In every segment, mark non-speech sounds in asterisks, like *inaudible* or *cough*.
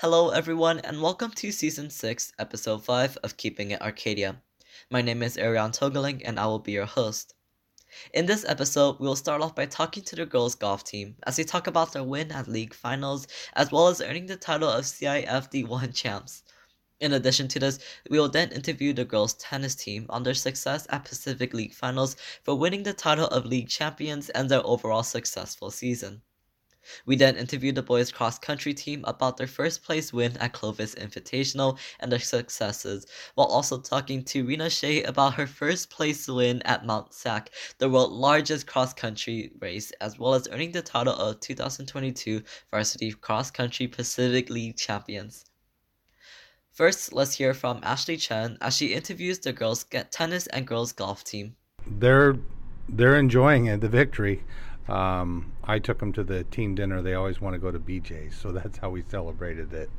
Hello, everyone, and welcome to Season 6, Episode 5 of Keeping It Arcadia. My name is Ariane Togeling, and I will be your host. In this episode, we will start off by talking to the girls' golf team as they talk about their win at league finals, as well as earning the title of CIFD1 champs. In addition to this, we will then interview the girls' tennis team on their success at Pacific League finals for winning the title of league champions and their overall successful season. We then interviewed the boys' cross country team about their first place win at Clovis Invitational and their successes, while also talking to Rena Shea about her first place win at Mount Sac, the world's largest cross country race, as well as earning the title of 2022 Varsity Cross Country Pacific League champions. First, let's hear from Ashley Chen as she interviews the girls' tennis and girls' golf team. They're they're enjoying it, the victory. Um, I took them to the team dinner. They always want to go to BJ's, so that's how we celebrated it.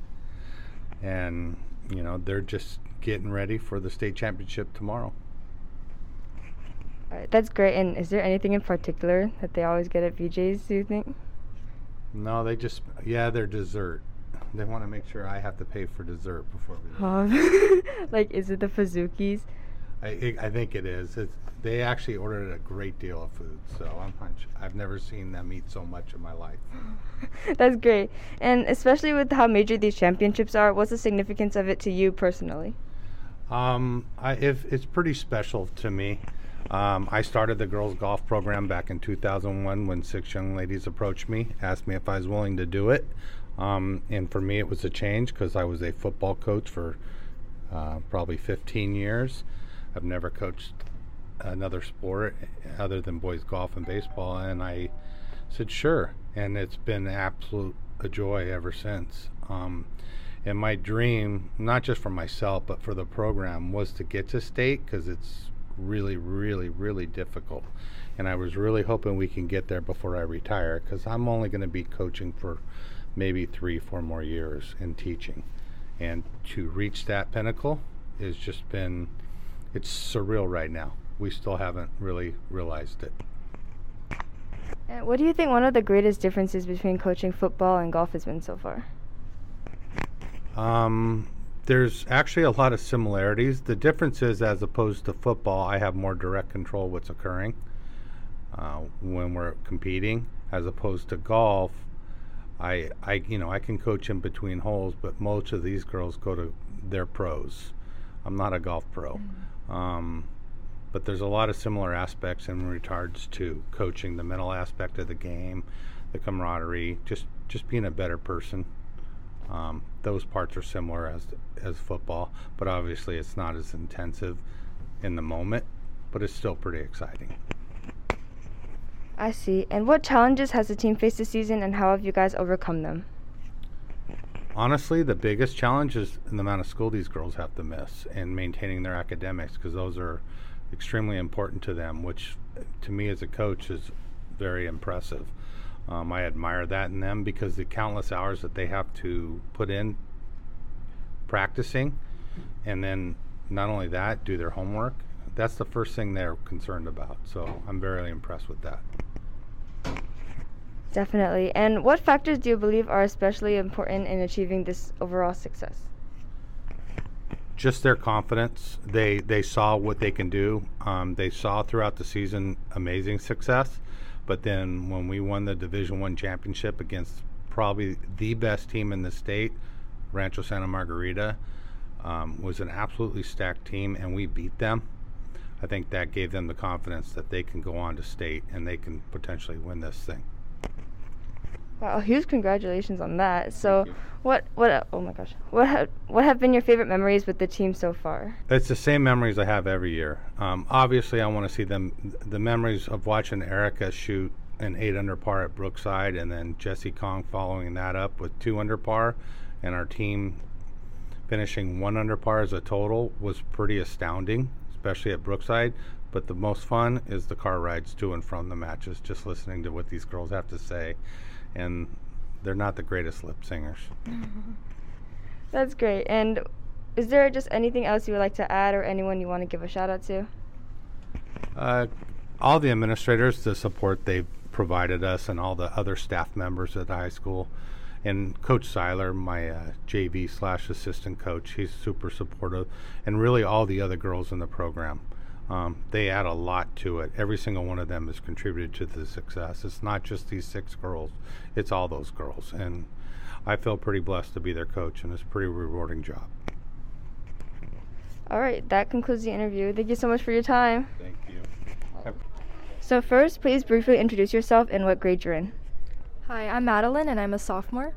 And you know, they're just getting ready for the state championship tomorrow. All right, that's great. And is there anything in particular that they always get at BJ's? Do you think? No, they just yeah, their dessert. They want to make sure I have to pay for dessert before we. Oh, *laughs* like is it the Pizookies? I, I think it is. It's, they actually ordered a great deal of food, so I'm I've never seen them eat so much in my life. *laughs* That's great, and especially with how major these championships are, what's the significance of it to you personally? Um, I, if it's pretty special to me. Um, I started the girls golf program back in 2001 when six young ladies approached me, asked me if I was willing to do it. Um, and for me, it was a change because I was a football coach for uh, probably 15 years. I've never coached another sport other than boys golf and baseball, and I said sure, and it's been absolute a joy ever since. Um, and my dream, not just for myself but for the program, was to get to state because it's really, really, really difficult. And I was really hoping we can get there before I retire because I'm only going to be coaching for maybe three, four more years in teaching. And to reach that pinnacle has just been, it's surreal right now. We still haven't really realized it. And what do you think one of the greatest differences between coaching football and golf has been so far? Um, there's actually a lot of similarities. The difference is, as opposed to football, I have more direct control of what's occurring uh, when we're competing, as opposed to golf. I, I, you know, I can coach in between holes, but most of these girls go to their pros. I'm not a golf pro, mm-hmm. um, but there's a lot of similar aspects in regards to coaching, the mental aspect of the game, the camaraderie, just just being a better person. Um, those parts are similar as as football, but obviously it's not as intensive in the moment, but it's still pretty exciting. I see. And what challenges has the team faced this season, and how have you guys overcome them? Honestly, the biggest challenge is the amount of school these girls have to miss and maintaining their academics because those are extremely important to them, which to me as a coach is very impressive. Um, I admire that in them because the countless hours that they have to put in practicing, and then not only that, do their homework. That's the first thing they're concerned about. So I'm very impressed with that. Definitely. And what factors do you believe are especially important in achieving this overall success? Just their confidence. They they saw what they can do. Um, they saw throughout the season amazing success but then when we won the Division One championship against probably the best team in the state, Rancho Santa Margarita, um, was an absolutely stacked team, and we beat them. I think that gave them the confidence that they can go on to state and they can potentially win this thing. Wow, huge congratulations on that. So, what what oh my gosh. What have, what have been your favorite memories with the team so far? It's the same memories I have every year. Um, obviously, I want to see them the memories of watching Erica shoot an 8 under par at Brookside and then Jesse Kong following that up with 2 under par and our team finishing 1 under par as a total was pretty astounding, especially at Brookside. But the most fun is the car rides to and from the matches, just listening to what these girls have to say and they're not the greatest lip singers. *laughs* That's great. And is there just anything else you would like to add or anyone you want to give a shout out to? Uh, all the administrators, the support they've provided us, and all the other staff members at the high school. and Coach Seiler, my uh, JV slash assistant coach, he's super supportive, and really all the other girls in the program. Um, they add a lot to it. Every single one of them has contributed to the success. It's not just these six girls; it's all those girls, and I feel pretty blessed to be their coach, and it's a pretty rewarding job. All right, that concludes the interview. Thank you so much for your time. Thank you. So, first, please briefly introduce yourself and what grade you're in. Hi, I'm Madeline and I'm a sophomore.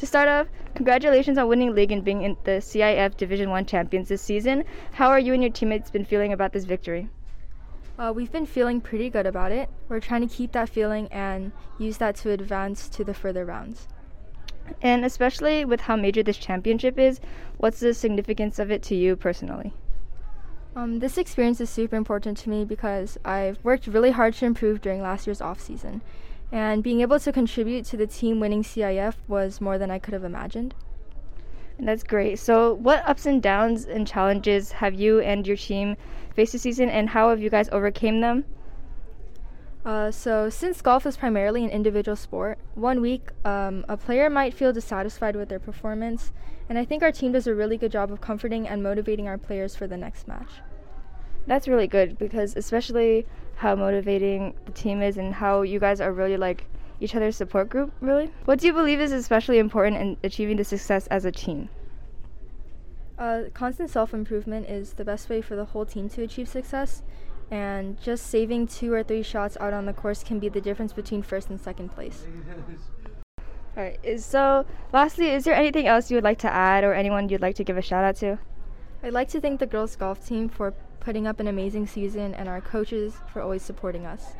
To start off, congratulations on winning league and being in the CIF Division 1 champions this season. How are you and your teammates been feeling about this victory? Uh, we've been feeling pretty good about it. We're trying to keep that feeling and use that to advance to the further rounds. And especially with how major this championship is, what's the significance of it to you personally? Um, this experience is super important to me because I've worked really hard to improve during last year's off season, and being able to contribute to the team winning CIF was more than I could have imagined. That's great. So, what ups and downs and challenges have you and your team faced this season, and how have you guys overcame them? Uh, so, since golf is primarily an individual sport, one week um, a player might feel dissatisfied with their performance, and I think our team does a really good job of comforting and motivating our players for the next match. That's really good because, especially how motivating the team is and how you guys are really like each other's support group, really. What do you believe is especially important in achieving the success as a team? Uh, constant self improvement is the best way for the whole team to achieve success, and just saving two or three shots out on the course can be the difference between first and second place. *laughs* All right. Is, so, lastly, is there anything else you would like to add or anyone you'd like to give a shout out to? I'd like to thank the girls golf team for putting up an amazing season and our coaches for always supporting us.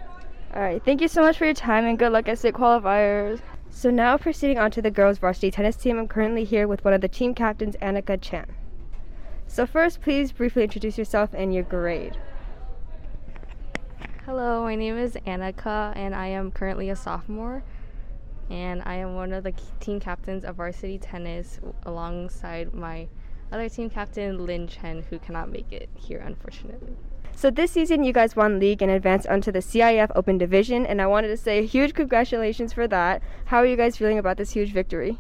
All right. Thank you so much for your time and good luck at state qualifiers. So, now proceeding on to the girls varsity tennis team, I'm currently here with one of the team captains, Annika Chan. So, first, please briefly introduce yourself and your grade. Hello, my name is Annika, and I am currently a sophomore. And I am one of the team captains of varsity tennis alongside my other team captain, Lin Chen, who cannot make it here, unfortunately. So, this season, you guys won league and advanced onto the CIF Open Division, and I wanted to say huge congratulations for that. How are you guys feeling about this huge victory?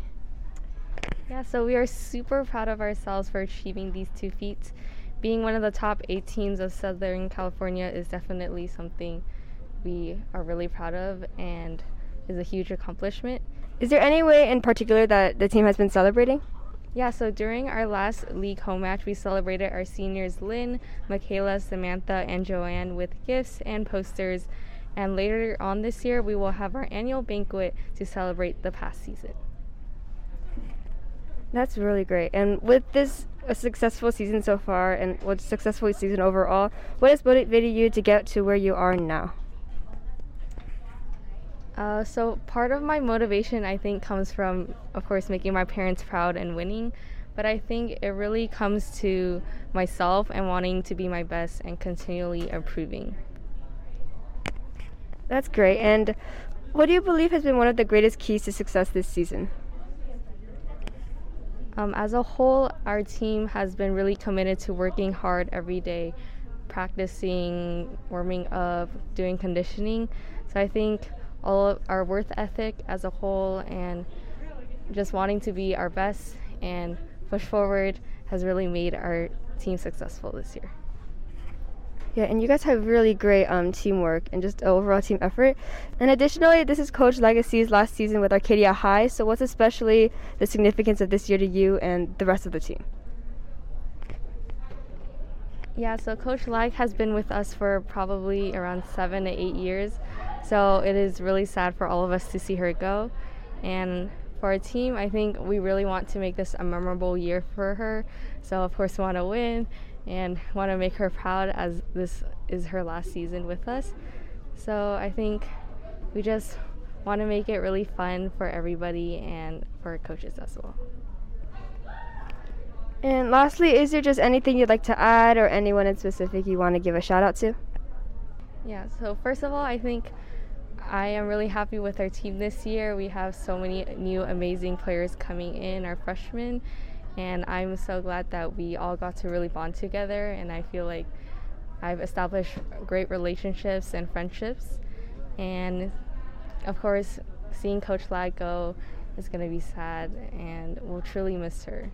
Yeah, so we are super proud of ourselves for achieving these two feats being one of the top eight teams of Southern California is definitely something we are really proud of and is a huge accomplishment. Is there any way in particular that the team has been celebrating? Yeah, so during our last league home match, we celebrated our seniors Lynn, Michaela, Samantha, and Joanne with gifts and posters. And later on this year, we will have our annual banquet to celebrate the past season. That's really great. And with this a successful season so far and what's successful season overall, what has motivated you to get to where you are now? Uh, so part of my motivation, I think, comes from, of course, making my parents proud and winning. But I think it really comes to myself and wanting to be my best and continually improving. That's great. And what do you believe has been one of the greatest keys to success this season? Um, as a whole, our team has been really committed to working hard every day, practicing, warming up, doing conditioning. So I think all of our worth ethic as a whole and just wanting to be our best and push forward has really made our team successful this year. Yeah, and you guys have really great um, teamwork and just overall team effort. And additionally, this is Coach Lagasse's last season with Arcadia High. So, what's especially the significance of this year to you and the rest of the team? Yeah, so Coach Lag has been with us for probably around seven to eight years. So it is really sad for all of us to see her go. And for our team, I think we really want to make this a memorable year for her. So, of course, we want to win and want to make her proud as this is her last season with us. So I think we just want to make it really fun for everybody and for coaches as well. And lastly, is there just anything you'd like to add or anyone in specific you want to give a shout out to? Yeah, so first of all, I think I am really happy with our team this year. We have so many new amazing players coming in, our freshmen, and I'm so glad that we all got to really bond together. And I feel like I've established great relationships and friendships. And of course, seeing Coach Lag go is going to be sad and we'll truly miss her.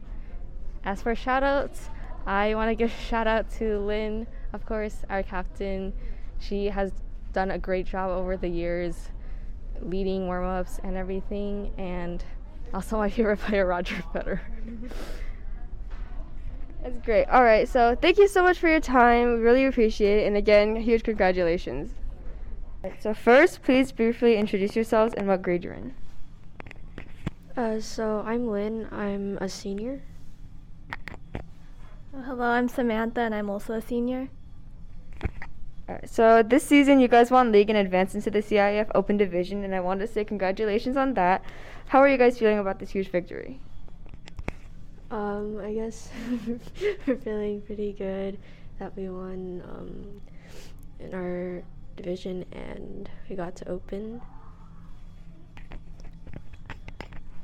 As for shoutouts, I want to give a shout out to Lynn, of course, our captain. She has done a great job over the years leading warm ups and everything, and also my favorite player, Roger Federer. *laughs* That's great. All right, so thank you so much for your time. We really appreciate it. And again, huge congratulations. so, first, please briefly introduce yourselves and what grade you're in. Uh, so, I'm Lynn. I'm a senior. hello, I'm Samantha, and I'm also a senior. All right, so, this season, you guys won league and advanced into the CIF Open Division, and I wanted to say congratulations on that. How are you guys feeling about this huge victory? Um, I guess *laughs* we're feeling pretty good that we won um, in our division and we got to open.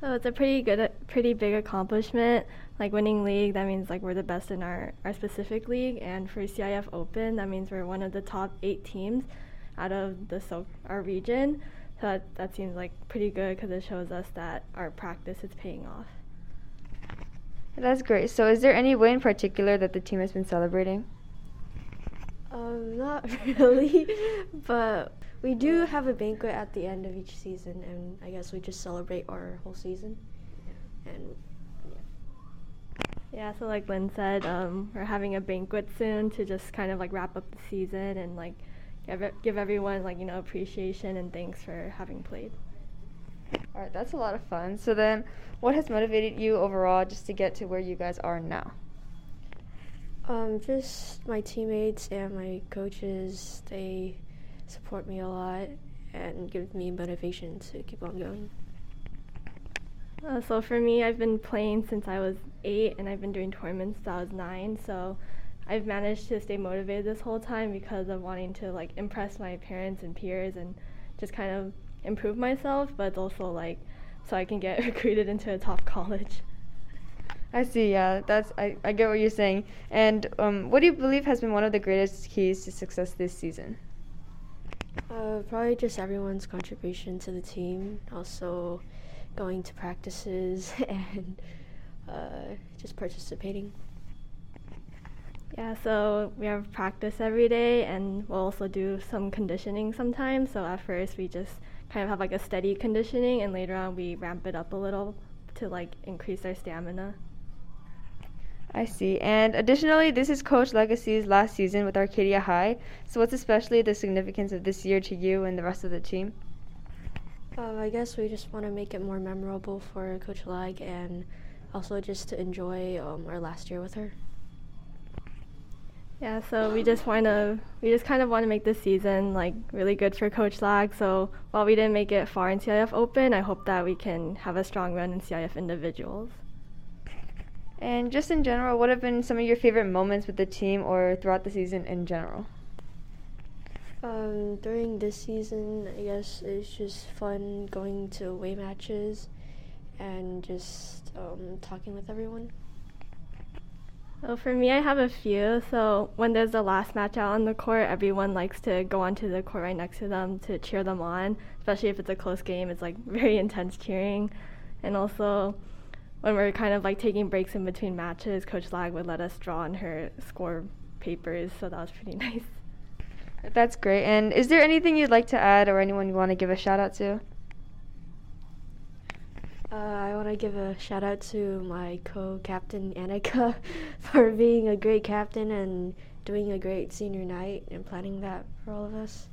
So it's a pretty good, pretty big accomplishment. Like winning league, that means like we're the best in our, our specific league, and for CIF Open, that means we're one of the top eight teams out of the so our region. So that, that seems like pretty good because it shows us that our practice is paying off. That's great. So, is there any way in particular that the team has been celebrating? Um, not *laughs* really, but we do have a banquet at the end of each season, and I guess we just celebrate our whole season. And yeah. Yeah, so like Lynn said, um, we're having a banquet soon to just kind of like wrap up the season and like give give everyone like you know appreciation and thanks for having played. All right, that's a lot of fun. So then, what has motivated you overall just to get to where you guys are now? Um, just my teammates and my coaches. They support me a lot and give me motivation to keep on going. Uh, so for me, I've been playing since I was eight, and I've been doing tournaments since I was nine. So I've managed to stay motivated this whole time because of wanting to like impress my parents and peers and just kind of improve myself, but also like so I can get *laughs* recruited into a top college. I see. Yeah, that's I, I get what you're saying. And um, what do you believe has been one of the greatest keys to success this season? Uh, probably just everyone's contribution to the team. Also, going to practices *laughs* and uh, just participating. Yeah, so we have practice every day, and we'll also do some conditioning sometimes. So at first, we just kind of have like a steady conditioning, and later on we ramp it up a little to like increase our stamina. I see. And additionally, this is Coach Lagasse's last season with Arcadia High. So, what's especially the significance of this year to you and the rest of the team? Uh, I guess we just want to make it more memorable for Coach Lag and also just to enjoy um, our last year with her. Yeah, so we just want to, we just kind of want to make this season like really good for Coach Lag. So while we didn't make it far in CIF Open, I hope that we can have a strong run in CIF individuals. And just in general, what have been some of your favorite moments with the team or throughout the season in general? Um, during this season, I guess it's just fun going to away matches and just um, talking with everyone. Well, for me, I have a few. So when there's the last match out on the court, everyone likes to go onto the court right next to them to cheer them on. Especially if it's a close game, it's like *laughs* very intense cheering. And also, when we're kind of like taking breaks in between matches, Coach Lag would let us draw on her score papers, so that was pretty *laughs* nice. That's great. And is there anything you'd like to add or anyone you want to give a shout out to? Uh, I want to give a shout out to my co captain, Annika, *laughs* for being a great captain and doing a great senior night and planning that for all of us.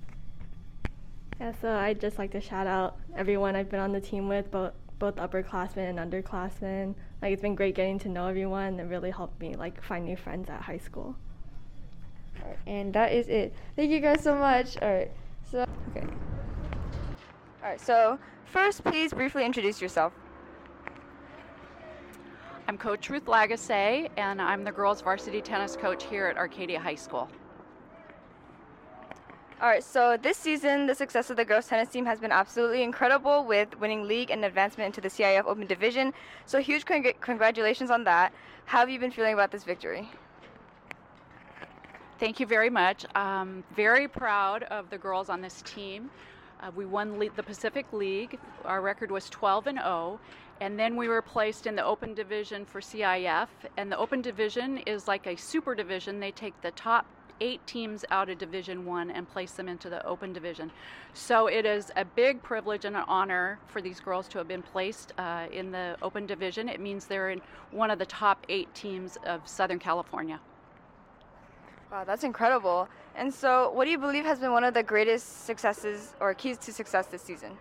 Yeah, so I'd just like to shout out everyone I've been on the team with, both both upperclassmen and underclassmen. Like it's been great getting to know everyone. It really helped me like find new friends at high school. Right, and that is it. Thank you guys so much. All right, so okay. All right, so first, please briefly introduce yourself. I'm Coach Ruth Lagasse, and I'm the girls varsity tennis coach here at Arcadia High School. All right, so this season, the success of the girls tennis team has been absolutely incredible with winning league and advancement into the CIF Open Division. So huge congr- congratulations on that. How have you been feeling about this victory? Thank you very much. I'm very proud of the girls on this team. Uh, we won le- the Pacific League. Our record was 12 and 0. And then we were placed in the open division for CIF. And the open division is like a super division. They take the top eight teams out of Division One and place them into the open division. So it is a big privilege and an honor for these girls to have been placed uh, in the open division. It means they're in one of the top eight teams of Southern California. Wow, that's incredible. And so, what do you believe has been one of the greatest successes or keys to success this season?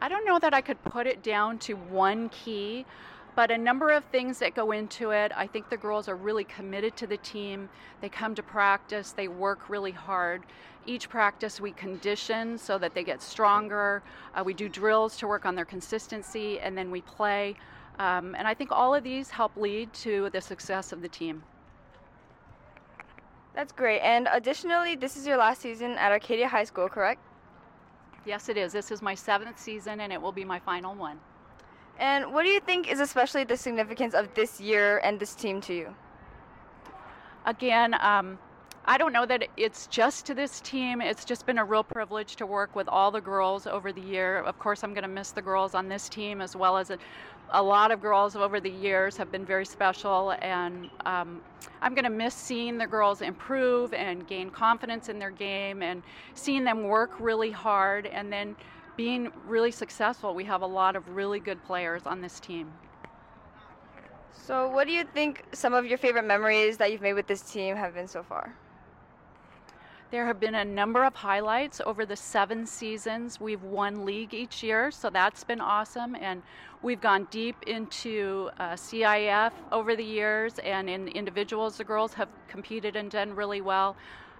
I don't know that I could put it down to one key, but a number of things that go into it. I think the girls are really committed to the team. They come to practice, they work really hard. Each practice we condition so that they get stronger. Uh, we do drills to work on their consistency, and then we play. Um, and I think all of these help lead to the success of the team. That's great. And additionally, this is your last season at Arcadia High School, correct? Yes, it is. This is my seventh season, and it will be my final one. And what do you think is especially the significance of this year and this team to you? Again, um, I don't know that it's just to this team. It's just been a real privilege to work with all the girls over the year. Of course, I'm going to miss the girls on this team as well as a, a lot of girls over the years have been very special. And um, I'm going to miss seeing the girls improve and gain confidence in their game and seeing them work really hard and then being really successful. We have a lot of really good players on this team. So, what do you think some of your favorite memories that you've made with this team have been so far? There have been a number of highlights over the seven seasons. We've won league each year, so that's been awesome. And we've gone deep into uh, CIF over the years, and in individuals, the girls have competed and done really well.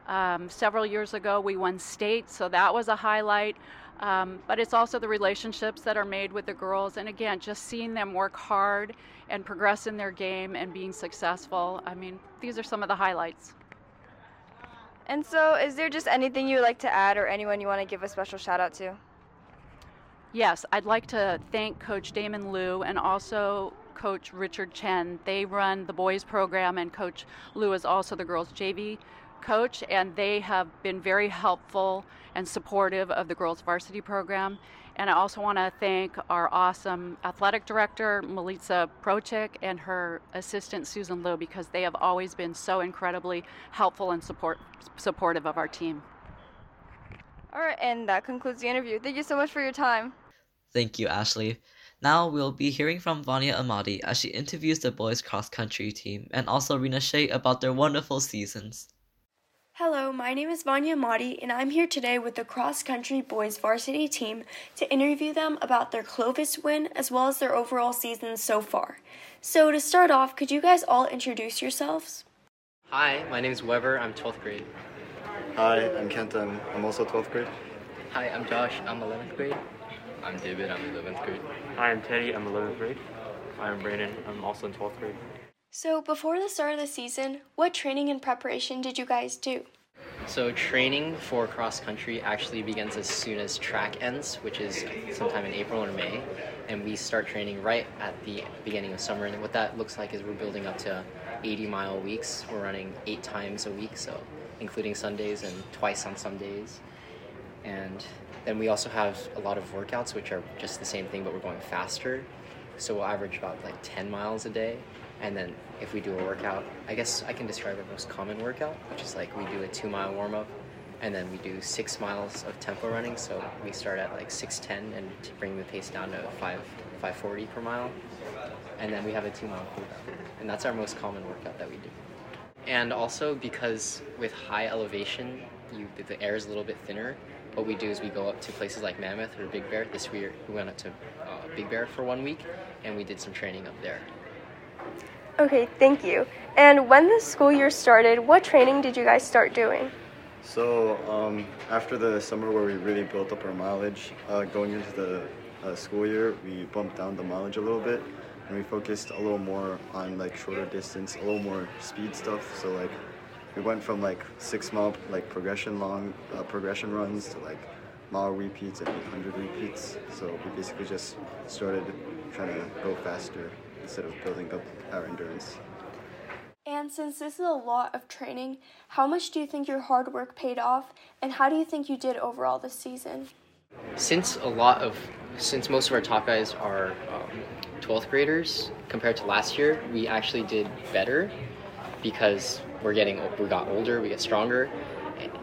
Um, several years ago, we won state, so that was a highlight. Um, but it's also the relationships that are made with the girls, and again, just seeing them work hard and progress in their game and being successful. I mean, these are some of the highlights. And so, is there just anything you would like to add or anyone you want to give a special shout out to? Yes, I'd like to thank Coach Damon Liu and also Coach Richard Chen. They run the boys program, and Coach Liu is also the girls JV coach, and they have been very helpful and supportive of the girls varsity program. And I also want to thank our awesome athletic director, Melissa Prochik, and her assistant, Susan Liu, because they have always been so incredibly helpful and support, supportive of our team. All right, and that concludes the interview. Thank you so much for your time. Thank you, Ashley. Now we'll be hearing from Vanya Amadi as she interviews the boys cross country team and also Rena Shea about their wonderful seasons. Hello, my name is Vanya Amadi, and I'm here today with the cross country boys varsity team to interview them about their Clovis win as well as their overall season so far. So, to start off, could you guys all introduce yourselves? Hi, my name is Weber. I'm 12th grade. Hi, I'm Kent. I'm, I'm also 12th grade. Hi, I'm Josh. I'm 11th grade. I'm David. I'm 11th grade. Hi, I'm Teddy. I'm 11th grade. Hi, I'm Brandon. I'm also in 12th grade. So, before the start of the season, what training and preparation did you guys do? So, training for cross country actually begins as soon as track ends, which is sometime in April or May. And we start training right at the beginning of summer. And what that looks like is we're building up to 80 mile weeks. We're running eight times a week, so including Sundays and twice on some days. And then we also have a lot of workouts, which are just the same thing, but we're going faster. So we'll average about like 10 miles a day. And then if we do a workout, I guess I can describe our most common workout, which is like we do a two mile warm up, and then we do six miles of tempo running. So we start at like 610 and to bring the pace down to five 540 per mile, and then we have a two mile cooldown, and that's our most common workout that we do. And also because with high elevation, you the air is a little bit thinner. What we do is we go up to places like Mammoth or Big Bear. This year we went up to uh, Big Bear for one week, and we did some training up there. Okay, thank you. And when the school year started, what training did you guys start doing? So um, after the summer where we really built up our mileage, uh, going into the uh, school year, we bumped down the mileage a little bit, and we focused a little more on like shorter distance, a little more speed stuff. So like we went from like six mile like progression long uh, progression runs to like mile repeats and 800 repeats. So we basically just started trying to go faster instead of building up our endurance. And And since this is a lot of training, how much do you think your hard work paid off, and how do you think you did overall this season? Since a lot of, since most of our top guys are um, 12th graders compared to last year, we actually did better because we're getting, we got older, we get stronger,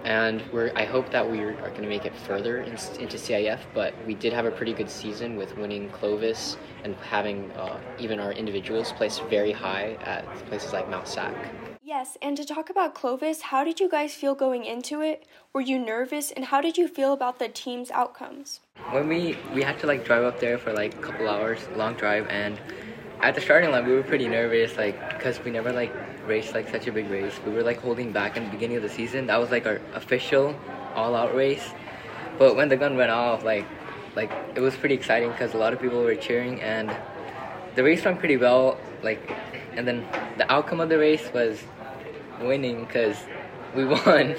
and we're I hope that we are going to make it further in, into CIF. But we did have a pretty good season with winning Clovis and having uh, even our individuals placed very high at places like Mount Sac. Yes, and to talk about Clovis, how did you guys feel going into it? Were you nervous, and how did you feel about the team's outcomes? When we we had to like drive up there for like a couple hours, long drive, and at the starting line we were pretty nervous, like because we never like raced like such a big race. We were like holding back in the beginning of the season. That was like our official all-out race. But when the gun went off, like like it was pretty exciting because a lot of people were cheering and the race went pretty well. Like and then the outcome of the race was winning because we *laughs* won.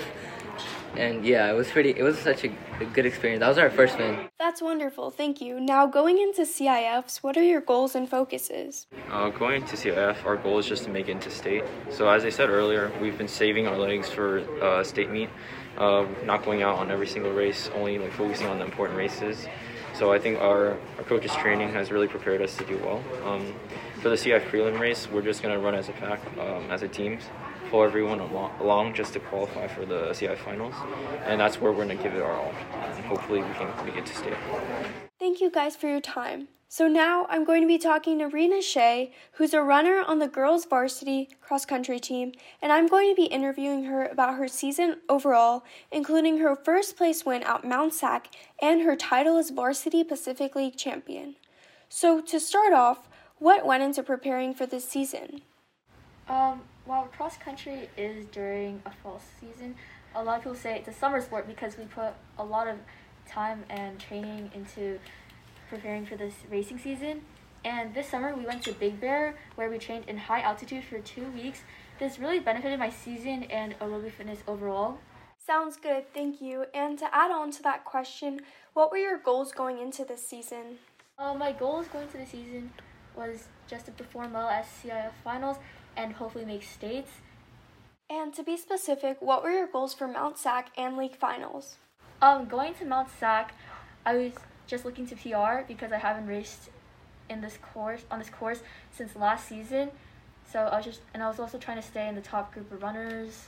And yeah, it was pretty. It was such a, a, good experience. That was our first win. That's wonderful. Thank you. Now, going into CIFs, what are your goals and focuses? Uh, going into CIF, our goal is just to make it into state. So as I said earlier, we've been saving our legs for uh, state meet, uh, not going out on every single race, only like focusing on the important races. So I think our, our coach's training has really prepared us to do well. Um, for the CIF prelim race, we're just going to run as a pack, um, as a team pull everyone along just to qualify for the CI finals, and that's where we're gonna give it our all. And hopefully, we can make it to state. Thank you guys for your time. So now I'm going to be talking to Rena Shea, who's a runner on the girls varsity cross country team, and I'm going to be interviewing her about her season overall, including her first place win at Mount Sac and her title as varsity Pacific League champion. So to start off, what went into preparing for this season? Um, while cross country is during a fall season, a lot of people say it's a summer sport because we put a lot of time and training into preparing for this racing season. And this summer we went to Big Bear where we trained in high altitude for two weeks. This really benefited my season and aerobic fitness overall. Sounds good, thank you. And to add on to that question, what were your goals going into this season? Uh, my goals going into the season was just to perform well at CIF finals and hopefully make states. And to be specific, what were your goals for Mount Sac and league finals? Um, going to Mount Sac, I was just looking to PR because I haven't raced in this course on this course since last season. So I was just and I was also trying to stay in the top group of runners.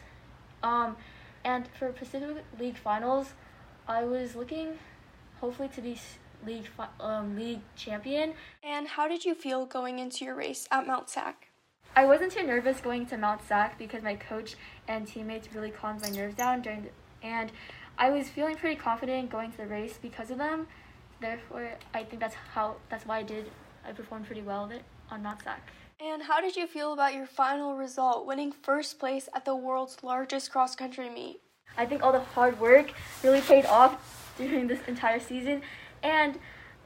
Um, and for Pacific League finals, I was looking hopefully to be league um, league champion. And how did you feel going into your race at Mount Sac? I wasn't too nervous going to Mount Sac because my coach and teammates really calmed my nerves down during the, and I was feeling pretty confident going to the race because of them. Therefore, I think that's how that's why I did I performed pretty well on Mount Sac. And how did you feel about your final result, winning first place at the world's largest cross country meet? I think all the hard work really paid off during this entire season and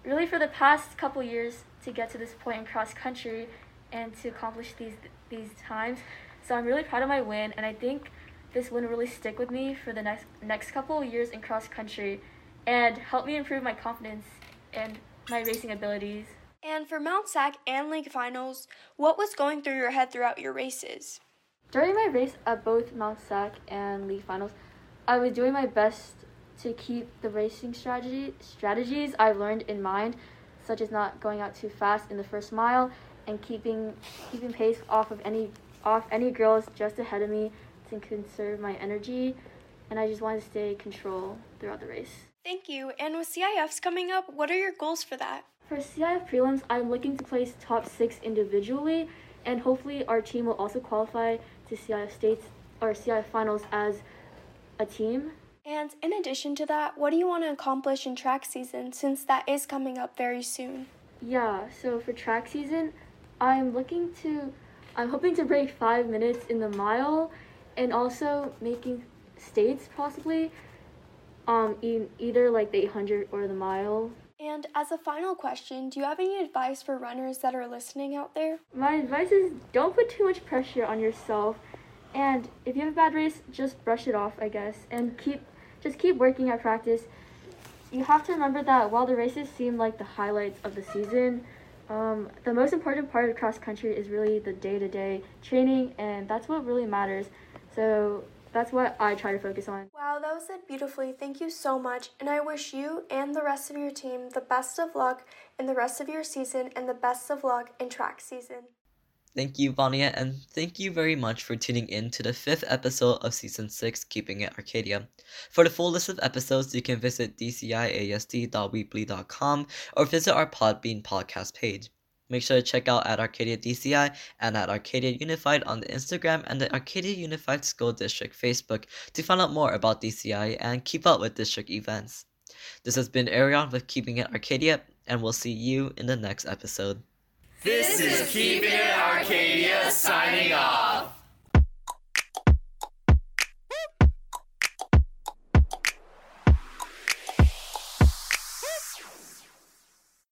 really for the past couple years to get to this point in cross country and to accomplish these these times. So I'm really proud of my win, and I think this win will really stick with me for the next next couple years in cross country, and help me improve my confidence and my racing abilities. And for Mount Sac and League Finals, what was going through your head throughout your races? During my race at both Mount Sac and League Finals, I was doing my best to keep the racing strategy strategies I've learned in mind, such as not going out too fast in the first mile and keeping keeping pace off of any off any girls just ahead of me to conserve my energy and I just wanted to stay control throughout the race. Thank you. And with CIFs coming up, what are your goals for that? For CIF prelims, I'm looking to place top six individually, and hopefully our team will also qualify to CIF states or CIF finals as a team. And in addition to that, what do you want to accomplish in track season since that is coming up very soon? Yeah, so for track season, I'm looking to, I'm hoping to break five minutes in the mile and also making states possibly, um, e- either like the 800 or the mile. And as a final question, do you have any advice for runners that are listening out there? My advice is don't put too much pressure on yourself. And if you have a bad race, just brush it off, I guess, and keep just keep working at practice. You have to remember that while the races seem like the highlights of the season, Um, the most important part of cross country is really the day to day training, and that's what really matters. So that's what I try to focus on. Wow, that was said beautifully. Thank you so much. And I wish you and the rest of your team the best of luck in the rest of your season and the best of luck in track season. Thank you, Vanya, and thank you very much for tuning in to the fifth episode of Season 6 Keeping It Arcadia. For the full list of episodes, you can visit dciasd.weebly.com or visit our Podbean podcast page. Make sure to check out at Arcadia DCI and at Arcadia Unified on the Instagram and the Arcadia Unified School District Facebook to find out more about DCI and keep up with district events. This has been Arion with Keeping It Arcadia, and we'll see you in the next episode. This is Keeping It Arcadia signing off.